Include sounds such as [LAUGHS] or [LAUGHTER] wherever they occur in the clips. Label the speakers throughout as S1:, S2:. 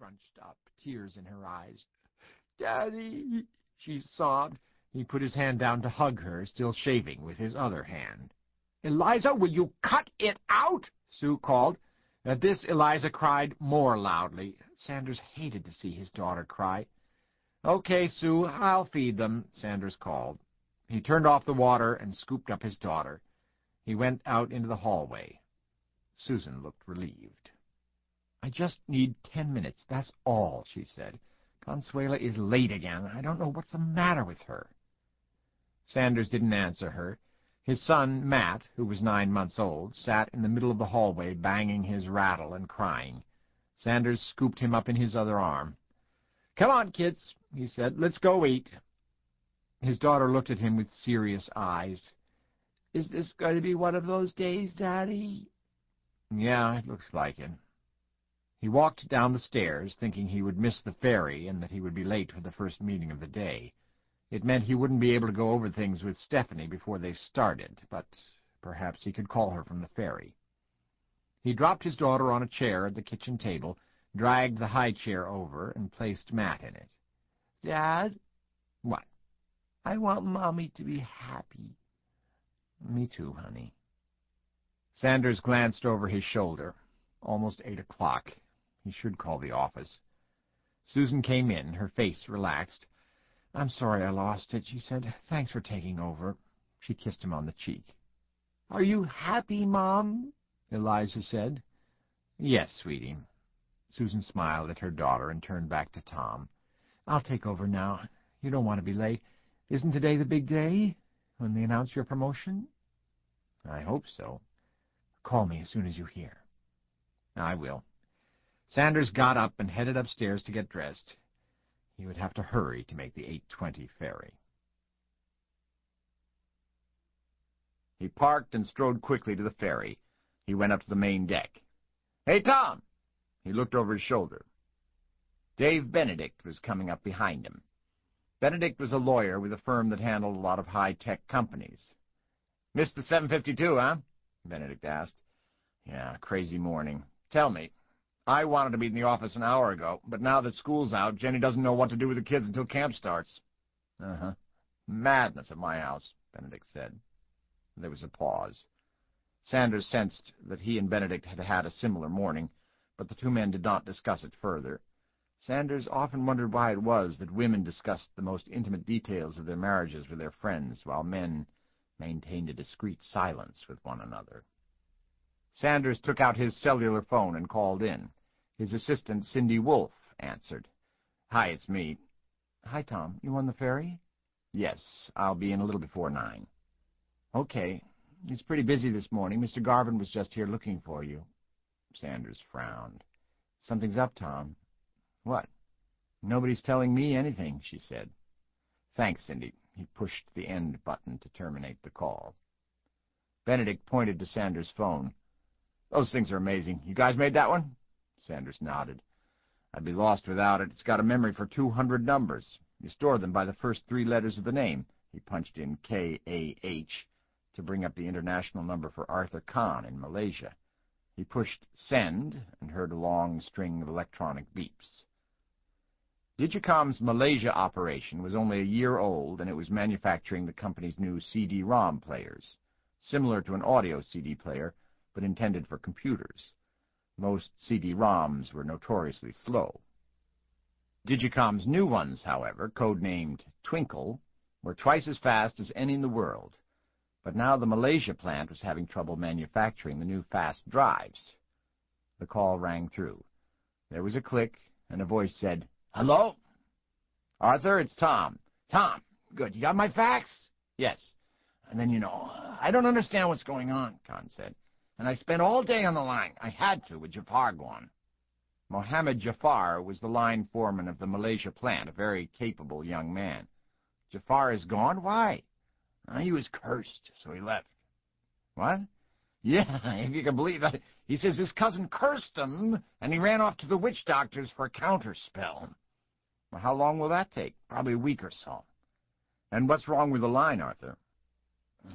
S1: scrunched up, tears in her eyes. Daddy, she sobbed. He put his hand down to hug her, still shaving with his other hand. Eliza, will you cut it out? Sue called. At this, Eliza cried more loudly. Sanders hated to see his daughter cry. Okay, Sue, I'll feed them, Sanders called. He turned off the water and scooped up his daughter. He went out into the hallway. Susan looked relieved. I just need ten minutes, that's all, she said. Consuela is late again. I don't know what's the matter with her. Sanders didn't answer her. His son, Matt, who was nine months old, sat in the middle of the hallway banging his rattle and crying. Sanders scooped him up in his other arm. Come on, kids, he said. Let's go eat. His daughter looked at him with serious eyes. Is this going to be one of those days, Daddy? Yeah, it looks like it. He walked down the stairs, thinking he would miss the ferry and that he would be late for the first meeting of the day. It meant he wouldn't be able to go over things with Stephanie before they started, but perhaps he could call her from the ferry. He dropped his daughter on a chair at the kitchen table, dragged the high chair over, and placed Matt in it. Dad? What? I want Mommy to be happy. Me too, honey. Sanders glanced over his shoulder. Almost eight o'clock. He should call the office. Susan came in, her face relaxed. I'm sorry I lost it, she said. Thanks for taking over. She kissed him on the cheek. Are you happy, Mom? Eliza said. Yes, sweetie. Susan smiled at her daughter and turned back to Tom. I'll take over now. You don't want to be late. Isn't today the big day, when they announce your promotion? I hope so. Call me as soon as you hear. I will. Sanders got up and headed upstairs to get dressed. He would have to hurry to make the 8.20 ferry. He parked and strode quickly to the ferry. He went up to the main deck. Hey, Tom! He looked over his shoulder. Dave Benedict was coming up behind him. Benedict was a lawyer with a firm that handled a lot of high-tech companies. Missed the 752, huh? Benedict asked. Yeah, crazy morning. Tell me, I wanted to be in the office an hour ago, but now that school's out, Jenny doesn't know what to do with the kids until camp starts. Uh-huh. Madness at my house, Benedict said. There was a pause. Sanders sensed that he and Benedict had had a similar morning, but the two men did not discuss it further. Sanders often wondered why it was that women discussed the most intimate details of their marriages with their friends, while men maintained a discreet silence with one another. Sanders took out his cellular phone and called in. His assistant, Cindy Wolfe, answered. Hi, it's me. Hi, Tom. You on the ferry? Yes, I'll be in a little before nine. Okay. He's pretty busy this morning. Mr. Garvin was just here looking for you. Sanders frowned. Something's up, Tom. What? Nobody's telling me anything, she said. Thanks, Cindy. He pushed the end button to terminate the call. Benedict pointed to Sanders' phone. Those things are amazing. You guys made that one? Sanders nodded. I'd be lost without it. It's got a memory for 200 numbers. You store them by the first three letters of the name. He punched in K-A-H to bring up the international number for Arthur Kahn in Malaysia. He pushed send and heard a long string of electronic beeps. Digicom's Malaysia operation was only a year old, and it was manufacturing the company's new CD-ROM players, similar to an audio CD player, but intended for computers. Most CD-ROMs were notoriously slow. Digicom's new ones, however, codenamed Twinkle, were twice as fast as any in the world. But now the Malaysia plant was having trouble manufacturing the new fast drives. The call rang through. There was a click, and a voice said, Hello? Arthur, it's Tom. Tom, good. You got my fax? Yes. And then, you know, I don't understand what's going on, Kahn said and I spent all day on the line. I had to, with Jafar gone. Mohammed Jafar was the line foreman of the Malaysia plant, a very capable young man. Jafar is gone? Why? Uh, he was cursed, so he left. What? Yeah, [LAUGHS] if you can believe that. He says his cousin cursed him, and he ran off to the witch doctors for a counterspell. Well, how long will that take? Probably a week or so. And what's wrong with the line, Arthur?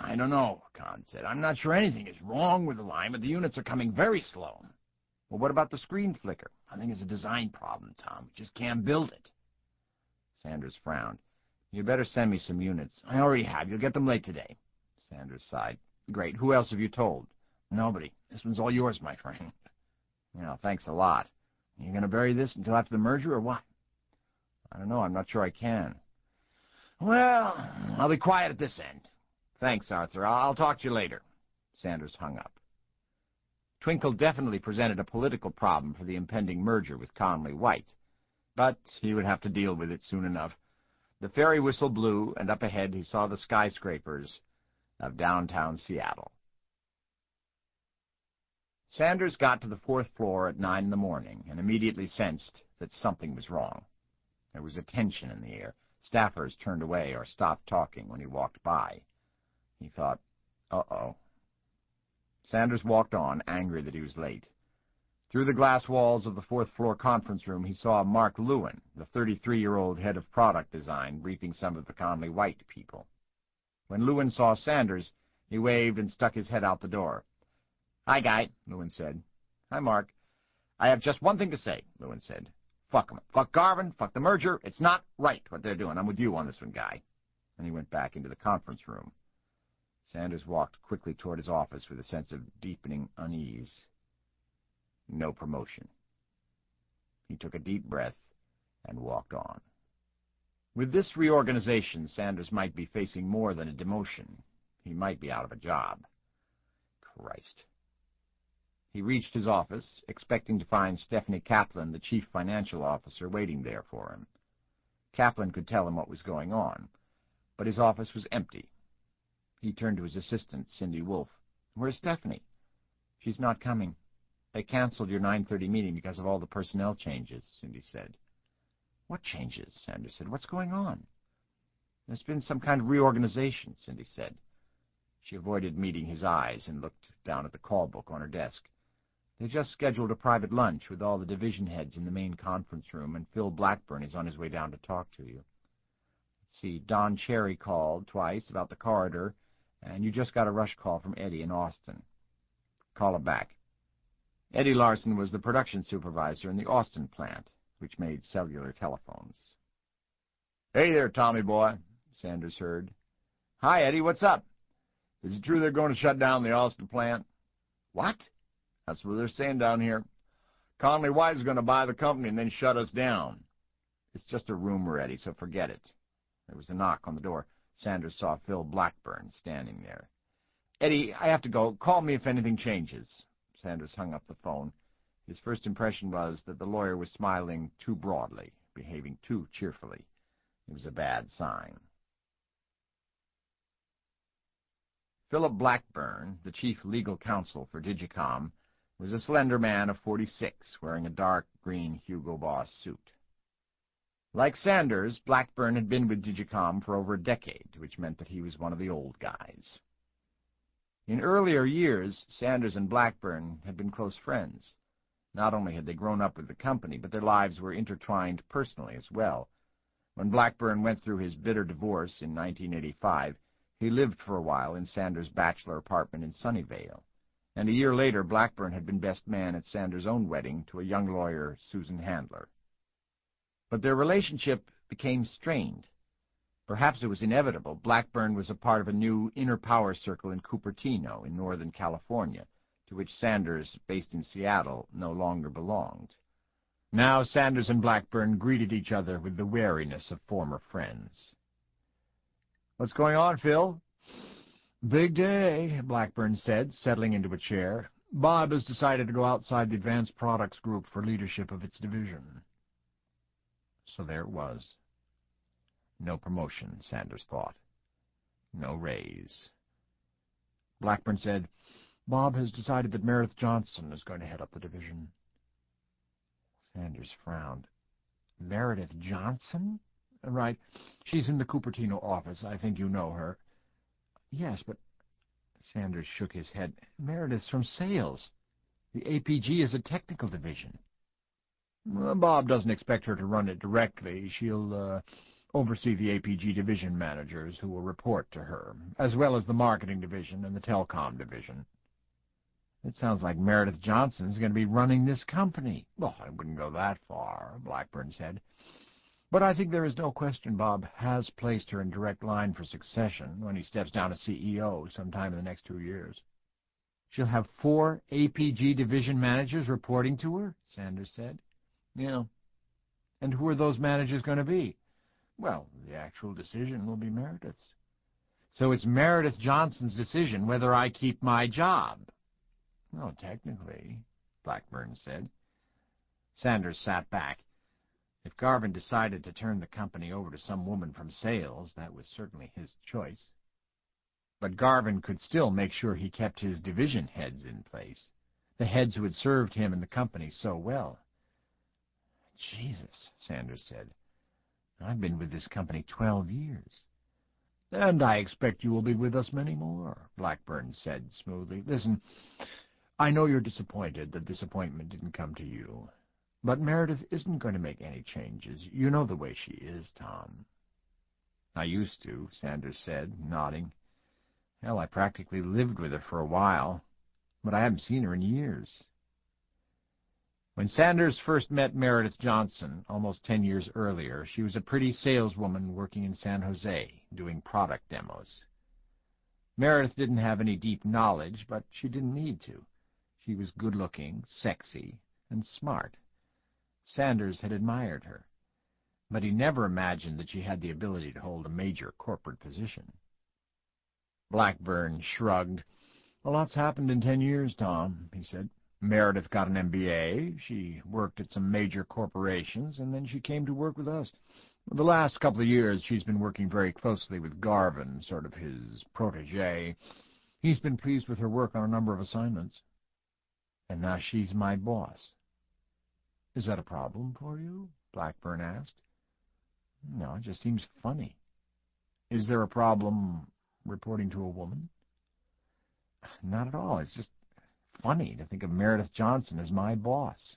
S1: I don't know, Kahn said. I'm not sure anything is wrong with the line, but the units are coming very slow. Well, what about the screen flicker? I think it's a design problem, Tom. We just can't build it. Sanders frowned. You'd better send me some units. I already have. You'll get them late today. Sanders sighed. Great. Who else have you told? Nobody. This one's all yours, my friend. [LAUGHS] Yeah, thanks a lot. You're going to bury this until after the merger, or what? I don't know. I'm not sure I can. Well, I'll be quiet at this end. Thanks, Arthur. I'll talk to you later. Sanders hung up. Twinkle definitely presented a political problem for the impending merger with Conley White, but he would have to deal with it soon enough. The ferry whistle blew, and up ahead he saw the skyscrapers of downtown Seattle. Sanders got to the fourth floor at nine in the morning and immediately sensed that something was wrong. There was a tension in the air. Staffers turned away or stopped talking when he walked by. He thought, uh-oh. Sanders walked on, angry that he was late. Through the glass walls of the fourth-floor conference room, he saw Mark Lewyn, the 33-year-old head of product design, briefing some of the Conley White people. When Lewyn saw Sanders, he waved and stuck his head out the door. Hi, Guy, Lewyn said. Hi, Mark. I have just one thing to say, Lewyn said. Fuck 'em. Fuck Garvin. Fuck the merger. It's not right what they're doing. I'm with you on this one, Guy. And he went back into the conference room. Sanders walked quickly toward his office with a sense of deepening unease. No promotion. He took a deep breath and walked on. With this reorganization, Sanders might be facing more than a demotion. He might be out of a job. Christ. He reached his office, expecting to find Stephanie Kaplan, the chief financial officer, waiting there for him. Kaplan could tell him what was going on, but his office was empty. He turned to his assistant, Cindy Wolfe. Where's Stephanie? She's not coming. They canceled your 9.30 meeting because of all the personnel changes, Cindy said. What changes? Sanders said. What's going on? There's been some kind of reorganization, Cindy said. She avoided meeting his eyes and looked down at the call book on her desk. They just scheduled a private lunch with all the division heads in the main conference room, and Phil Blackburn is on his way down to talk to you. Let's see, Don Cherry called twice about the corridor, and you just got a rush call from Eddie in Austin. Call him back. Eddie Larson was the production supervisor in the Austin plant, which made cellular telephones. Hey there, Tommy boy, Sanders heard. Hi, Eddie, what's up? Is it true they're going to shut down the Austin plant? What? That's what they're saying down here. Conley White is going to buy the company and then shut us down. It's just a rumor, Eddie, so forget it. There was a knock on the door. Sanders saw Phil Blackburn standing there. Eddie, I have to go. Call me if anything changes. Sanders hung up the phone. His first impression was that the lawyer was smiling too broadly, behaving too cheerfully. It was a bad sign. Philip Blackburn, the chief legal counsel for Digicom, was a slender man of forty-six, wearing a dark green Hugo Boss suit. Like Sanders, Blackburn had been with Digicom for over a decade, which meant that he was one of the old guys. In earlier years, Sanders and Blackburn had been close friends. Not only had they grown up with the company, but their lives were intertwined personally as well. When Blackburn went through his bitter divorce in 1985, he lived for a while in Sanders' bachelor apartment in Sunnyvale, and a year later Blackburn had been best man at Sanders' own wedding to a young lawyer, Susan Handler. But their relationship became strained. Perhaps it was inevitable. Blackburn was a part of a new inner power circle in Cupertino in Northern California, to which Sanders, based in Seattle, no longer belonged. Now Sanders and Blackburn greeted each other with the wariness of former friends. What's going on, Phil? Big day, Blackburn said, settling into a chair. Bob has decided to go outside the Advanced Products Group for leadership of its division. So there it was. No promotion, Sanders thought. No raise. Blackburn said, Bob has decided that Meredith Johnson is going to head up the division. Sanders frowned. Meredith Johnson? Right. She's in the Cupertino office. I think you know her. Yes, but... Sanders shook his head. Meredith's from sales. The APG is a technical division. Bob doesn't expect her to run it directly. She'll, uh, oversee the APG division managers who will report to her, as well as the marketing division and the telecom division. It sounds like Meredith Johnson's going to be running this company. Well, I wouldn't go that far, Blackburn said. But I think there is no question Bob has placed her in direct line for succession when he steps down as CEO sometime in the next two years. She'll have four APG division managers reporting to her, Sanders said. Yeah. And who are those managers going to be? Well, the actual decision will be Meredith's. So it's Meredith Johnson's decision whether I keep my job. Well, technically, Blackburn said. Sanders sat back. If Garvin decided to turn the company over to some woman from sales, that was certainly his choice. But Garvin could still make sure he kept his division heads in place, the heads who had served him and the company so well. Jesus, Sanders said. I've been with this company twelve years. And I expect you will be with us many more, Blackburn said smoothly. Listen, I know you're disappointed that this appointment didn't come to you. But Meredith isn't going to make any changes. You know the way she is, Tom. I used to, Sanders said, nodding. Hell, I practically lived with her for a while, but I haven't seen her in years. When Sanders first met Meredith Johnson, almost ten years earlier, she was a pretty saleswoman working in San Jose, doing product demos. Meredith didn't have any deep knowledge, but she didn't need to. She was good-looking, sexy, and smart. Sanders had admired her, but he never imagined that she had the ability to hold a major corporate position. Blackburn shrugged. A lot's happened in ten years, Tom, he said. Meredith got an MBA, she worked at some major corporations, and then she came to work with us. The last couple of years she's been working very closely with Garvin, sort of his protege. He's been pleased with her work on a number of assignments. And now she's my boss. Is that a problem for you? Blackburn asked. No, it just seems funny. Is there a problem reporting to a woman? Not at all. It's just funny to think of Meredith Johnson as my boss.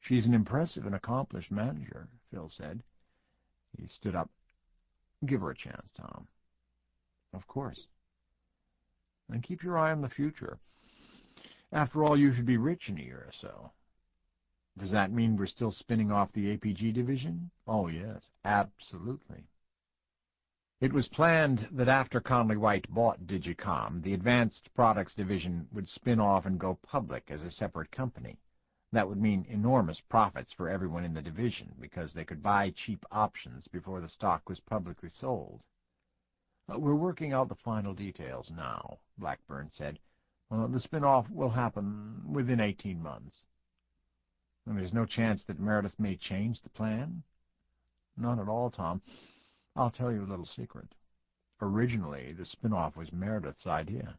S1: She's an impressive and accomplished manager, Phil said. He stood up. Give her a chance, Tom. Of course. And keep your eye on the future. After all, you should be rich in a year or so. Does that mean we're still spinning off the APG division? Oh, yes, absolutely. It was planned that after Conley White bought Digicom, the Advanced Products Division would spin off and go public as a separate company. That would mean enormous profits for everyone in the division, because they could buy cheap options before the stock was publicly sold. We're working out the final details now, Blackburn said. Uh, the spin-off will happen within eighteen months. And there's no chance that Meredith may change the plan? None at all, Tom. I'll tell you a little secret. Originally, the spin-off was Meredith's idea.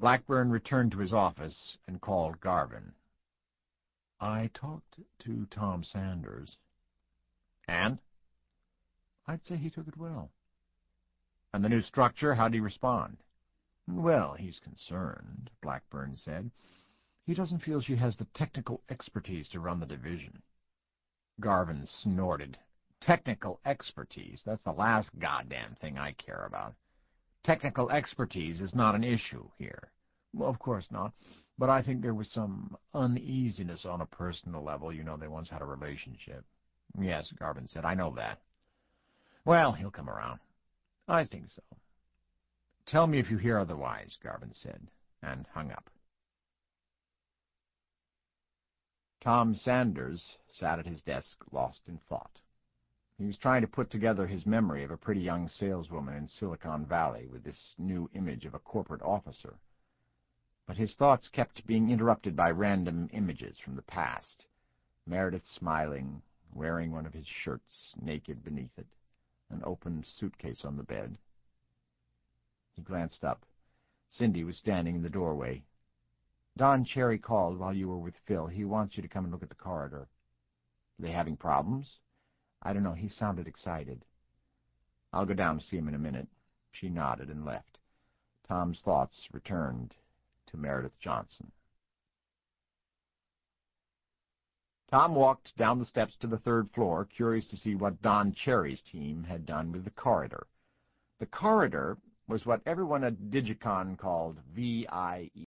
S1: Blackburn returned to his office and called Garvin. I talked to Tom Sanders. And? I'd say he took it well. And the new structure, how'd he respond? Well, he's concerned, Blackburn said. He doesn't feel she has the technical expertise to run the division. Garvin snorted. Technical expertise? That's the last goddamn thing I care about. Technical expertise is not an issue here. Well, of course not. But I think there was some uneasiness on a personal level. You know, they once had a relationship. Yes, Garvin said, I know that. Well, he'll come around. I think so. Tell me if you hear otherwise, Garvin said, and hung up. Tom Sanders sat at his desk, lost in thought. He was trying to put together his memory of a pretty young saleswoman in Silicon Valley with this new image of a corporate officer. But his thoughts kept being interrupted by random images from the past. Meredith smiling, wearing one of his shirts, naked beneath it, an open suitcase on the bed. He glanced up. Cindy was standing in the doorway, Don Cherry called while you were with Phil. He wants you to come and look at the corridor. Are they having problems? I don't know. He sounded excited. I'll go down to see him in a minute. She nodded and left. Tom's thoughts returned to Meredith Johnson. Tom walked down the steps to the third floor, curious to see what Don Cherry's team had done with the corridor. The corridor was what everyone at Digicom called VIE.